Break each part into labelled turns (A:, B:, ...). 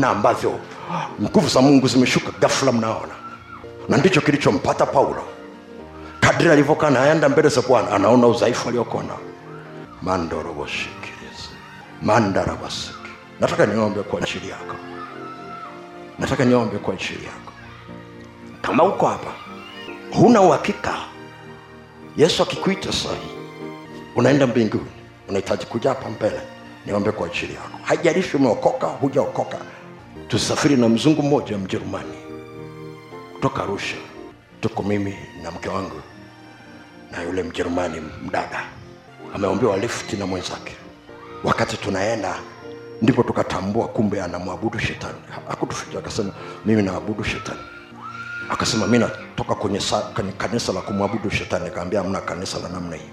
A: namna ambavyo nguvu za mungu zimeshuka gafula mnaona. Na ndicho kilichompata paulo. Kadri alivyokaa naenda mbele za bwana anaona udhaifu aliokuwa nao. Mandoroboshikirizi nataka niombe kwa ajili yako. Nataka niombe kwa ajili yako. Kama uko hapa huna uhakika. Yesu akikuita sahii unaenda mbinguni. Unahitaji kuja hapa mbele. Niombe kwa ajili yako. Haijalishi umeokoka hujaokoka tusafiri na mzungu mmoja mjerumani. Kutoka arusha tuko mimi na mke wangu na yule mjerumani mdada. Ameombewa lifti na mwenzake. Wakati tunaenda ndipo tukatambua kumbe anamwabudu shetani. Akutufika akasema mimi naabudu shetani. Akasema mi natoka kwenye, sa, kwenye kanisa la kumwabudu shetani. Akaambia mna kanisa la namna hiyo.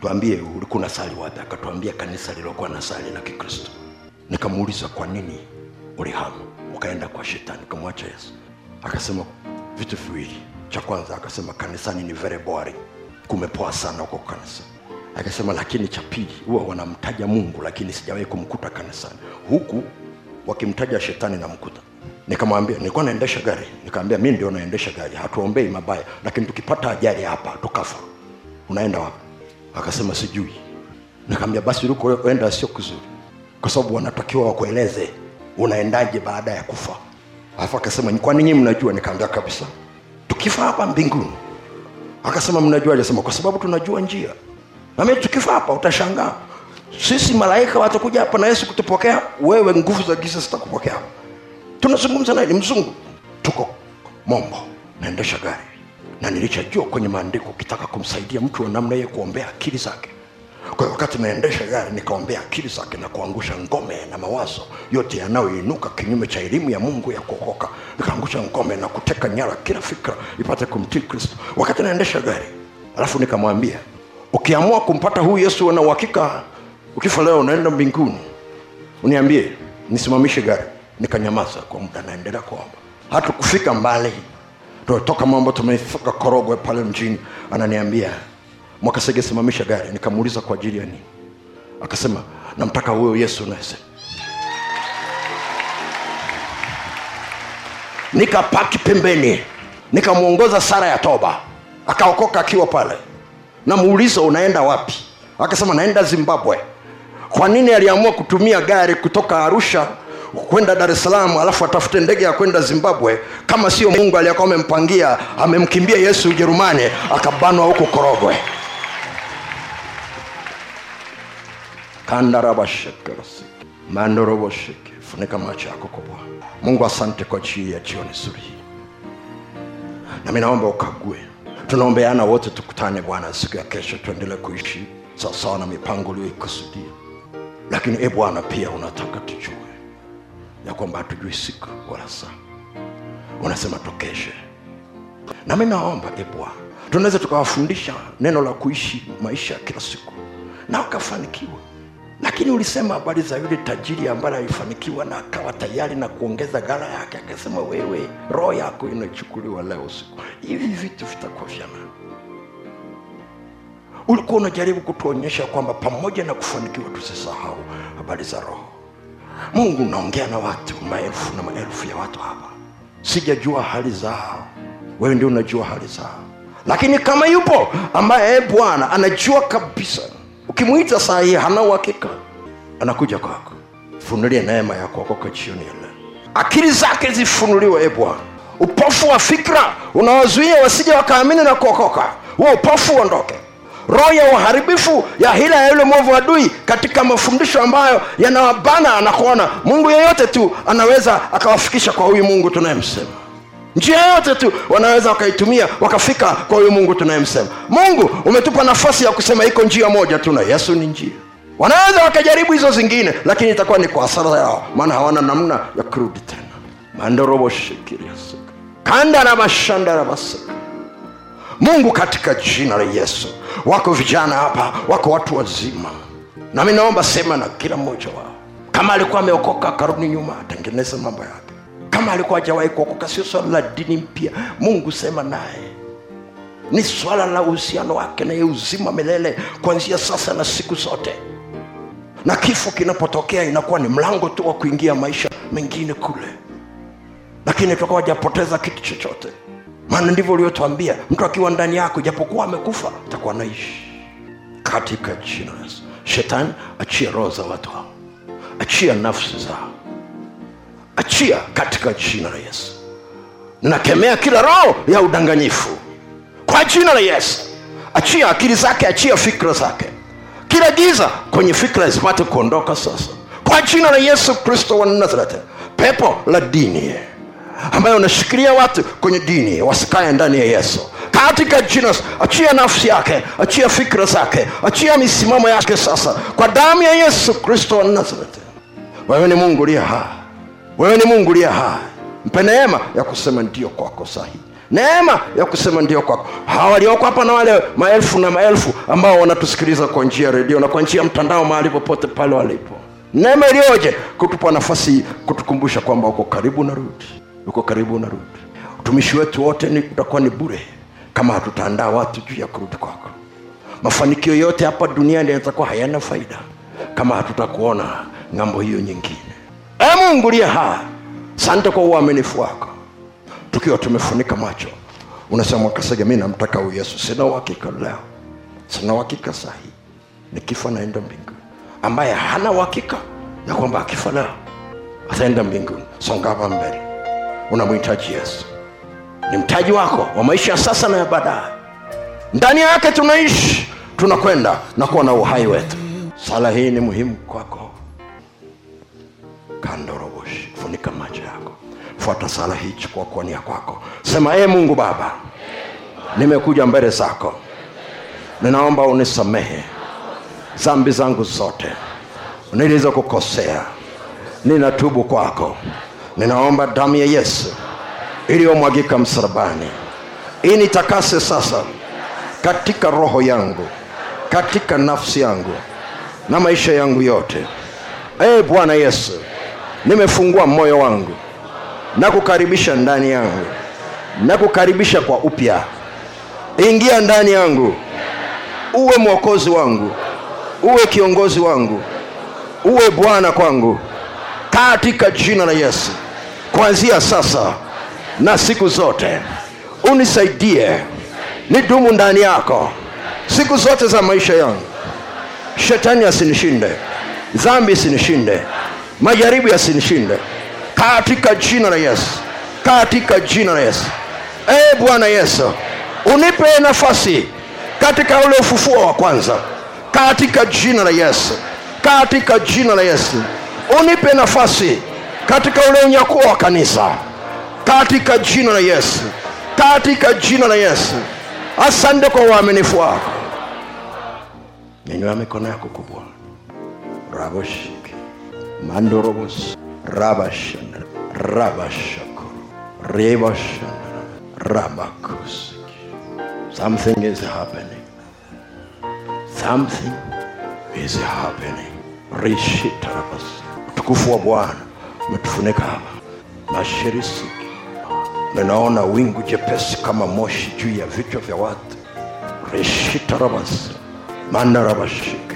A: Tuambie ulikuwa na sali wapi? Akatuambia kanisa lilokuwa na sali la kikristo. Nikamuuliza kwa nini ulihama ukaenda kwa shetani ukamwacha yesu. Akasema vitu viwili. Cha kwanza akasema kanisani ni very boring. Kumepoa sana huko kanisa. Akasema lakini cha pili huwa wanamtaja mungu lakini sijawahi kumkuta kanisani. Huku wakimtaja shetani namkuta. Nikamwambia nilikuwa naendesha gari. Nikamwambia mi ndio naendesha gari. Hatuombei mabaya lakini tukipata ajali hapa tukafa. Unaenda wapi? Akasema sijui. Nikamwambia basi ulikoenda sio kuzuri kwa sababu wanatakiwa wakueleze unaendaje baada ya kufa? Alafu akasema kwa ninyi mnajua? Nikaambia kabisa tukifa hapa mbinguni. Akasema mnajua? Akasema kwa sababu tunajua njia. Nami tukifa hapa utashangaa. Sisi malaika watakuja hapa na yesu kutupokea wewe nguvu za giza zitakupokea. Tunazungumza naye ni mzungu. Tuko mombo naendesha gari. Na nilichajua kwenye maandiko ukitaka kumsaidia mtu wa namna hiye kuombea akili zake kwa hiyo wakati naendesha gari nikaombea akili zake na kuangusha ngome na mawazo yote yanayoinuka kinyume cha elimu ya mungu ya kuokoka. Nikaangusha ngome na kuteka nyara kila fikra ipate kumtii kristo. Wakati naendesha gari alafu nikamwambia ukiamua kumpata huyu yesu na uhakika? Ukifa leo unaenda mbinguni. Uniambie nisimamishe gari. Nikanyamaza kwa muda naendelea kuomba. Hatukufika mbali. Tumetoka mambo tumefika korogwe pale mjini. Ananiambia mwakasege simamisha gari nikamuuliza kwa ajili ya nini? Akasema namtaka huyo yesu nase nikapaki pembeni nikamwongoza sara ya toba. Akaokoka akiwa pale. Namuuliza unaenda wapi? Akasema naenda zimbabwe. Kwa nini aliamua kutumia gari kutoka arusha kwenda dar es salaam alafu atafute ndege ya kwenda zimbabwe? Kama sio mungu aliyekuwa amempangia amemkimbia yesu ujerumani akabanwa huko korogwe kandarabashekerasi mandorobosheke funika macho yako kwa bwana. Mungu asante kwa ajili ya jioni zuri hii. Nami naomba ukague. Tunaombeana wote tukutane bwana siku ya kesho tuendelee kuishi sawasawa na mipango uliyoikusudia. Lakini e bwana pia unataka tujue ya kwamba hatujui siku wala saa. Unasema tukeshe. Nami naomba e bwana tunaweza tukawafundisha neno la kuishi maisha ya kila siku na wakafanikiwa lakini ulisema habari za yule tajiri ambaye alifanikiwa na akawa tayari na kuongeza gara yake akasema wewe roho yako inachukuliwa leo usiku. Hivi vitu vitakuwa vya ulikuwa unajaribu kutuonyesha kwamba pamoja na kufanikiwa tusisahau habari za roho. Mungu unaongea na watu maelfu na maelfu ya watu hapa. Sijajua hali zao. Wewe ndio unajua hali zao. Lakini kama yupo ambaye bwana anajua kabisa ukimwita saa hii hana uhakika anakuja kwako. Funulie neema ya kuokoka jioni ya akili zake zifunuliwe e upofu wa fikra unawazuia wasije wakaamini na kuokoka. Huo upofu uondoke. Roho ya uharibifu ya hila ya yule mwovu adui katika mafundisho ambayo yanawabana anakuona mungu yeyote tu anaweza akawafikisha kwa huyu mungu tunayemsema njia yote tu wanaweza wakaitumia wakafika kwa huyu mungu tunayemsema. Mungu umetupa nafasi ya kusema iko njia moja tu na yesu ni njia. Wanaweza wakajaribu hizo zingine lakini itakuwa ni kwa hasara yao maana hawana namna ya kurudi tena. Mandoroboshikiriasika kanda na mashanda na masika mungu katika jina la yesu. Wako vijana hapa wako watu wazima. Nami naomba sema na kila mmoja wao. Kama alikuwa ameokoka akarudi nyuma atengeneze mambo yake kama alikuwa hajawahi kuokoka sio swala la dini mpya. Mungu sema naye ni swala la uhusiano wake naye uzima milele kuanzia sasa na siku zote. Na kifo kinapotokea inakuwa ni mlango tu wa kuingia maisha mengine kule. Lakini tutakuwa hajapoteza kitu chochote maana ndivyo uliotwambia mtu akiwa ndani yako ijapokuwa amekufa atakuwa naishi katika jina shetani achia roho za watu hao. Achia nafsi zao achia katika jina la yesu. Nakemea kila roho ya udanganyifu. Kwa jina la yesu. Achia akili zake achia fikra zake. Kila giza kwenye fikra zipate kuondoka sasa. Kwa jina la yesu kristo wa nazareti pepo la dini ambayo unashikilia watu kwenye dini wasikae ndani ya yesu. Katika jina achia nafsi yake achia fikra zake achia misimamo yake sasa. Kwa damu ya yesu kristo wa nazareti. Wewe ni mungu uliye hai wewe ni mungu liye hai. Mpe neema ya kusema ndio kwako sahihi neema ya kusema ndio kwako. Hawa walioko hapa na wale maelfu na maelfu ambao wanatusikiliza kwa njia ya redio na kwa njia ya mtandao mahali popote pale walipo. Neema iliyoje? Kutupa nafasi kutukumbusha kwamba uko karibu na rudi. Uko karibu na rudi. Utumishi wetu wote ni utakuwa ni bure kama hatutaandaa watu juu ya kurudi kwako. Mafanikio yote hapa duniani yatakuwa hayana faida kama hatutakuona ng'ambo hiyo nyingine e mungu liye hai. Sante kwa uaminifu wako. Tukiwa tumefunika macho unasema kasege mi namtaka huyu yesu. Sina uhakika leo. Sina uhakika sahi nikifa naenda mbinguni. Ambaye hana uhakika ya kwamba akifa leo ataenda mbinguni. Songava mbele. Unamhitaji yesu. Ni mtaji wako wa maisha ya sasa na ya baadaye. Ndani yake tunaishi tunakwenda na kuwa na uhai wetu. Sala hii ni muhimu kwako kandoroboshi funika macho yako. Fuata sala hii chukua kuania kwako. Sema ee mungu baba nimekuja mbele zako. Ninaomba unisamehe zambi zangu zote. Nilizokukosea ninatubu kwako. Ninaomba damu ya yesu iliyomwagika msalabani initakase sasa katika roho yangu katika nafsi yangu na maisha yangu yote. Ee bwana yesu nimefungua moyo wangu. Na kukaribisha ndani yangu. Na kukaribisha kwa upya. Ingia ndani yangu. Uwe mwokozi wangu. Uwe kiongozi wangu. Uwe bwana kwangu. Katika jina la yesu. Kuanzia sasa na siku zote unisaidie. Nidumu ndani yako. Siku zote za maisha yangu. Shetani asinishinde. Dhambi isinishinde majaribu yasinishinde katika jina la yesu. Katika jina la yesu. Ee bwana yesu unipe nafasi katika ule ufufuo wa kwanza. Katika jina la yesu. Katika jina la yesu. Unipe nafasi katika ule unyakuo wa kanisa. Katika jina la yesu. Katika jina la yesu. Asante kwa uaminifu wako. Nyanyua mikono yako kubwa. Raboshiki mandorobos rabashana rabashakuru rebashana rabakusiki something is happening. Something is happening. Rishitarabas utukufu wa bwana umetufunika hapa. Mashirisiki ninaona wingu jepesi kama moshi juu ya vichwa vya watu. Rishitarabas mandarabashiki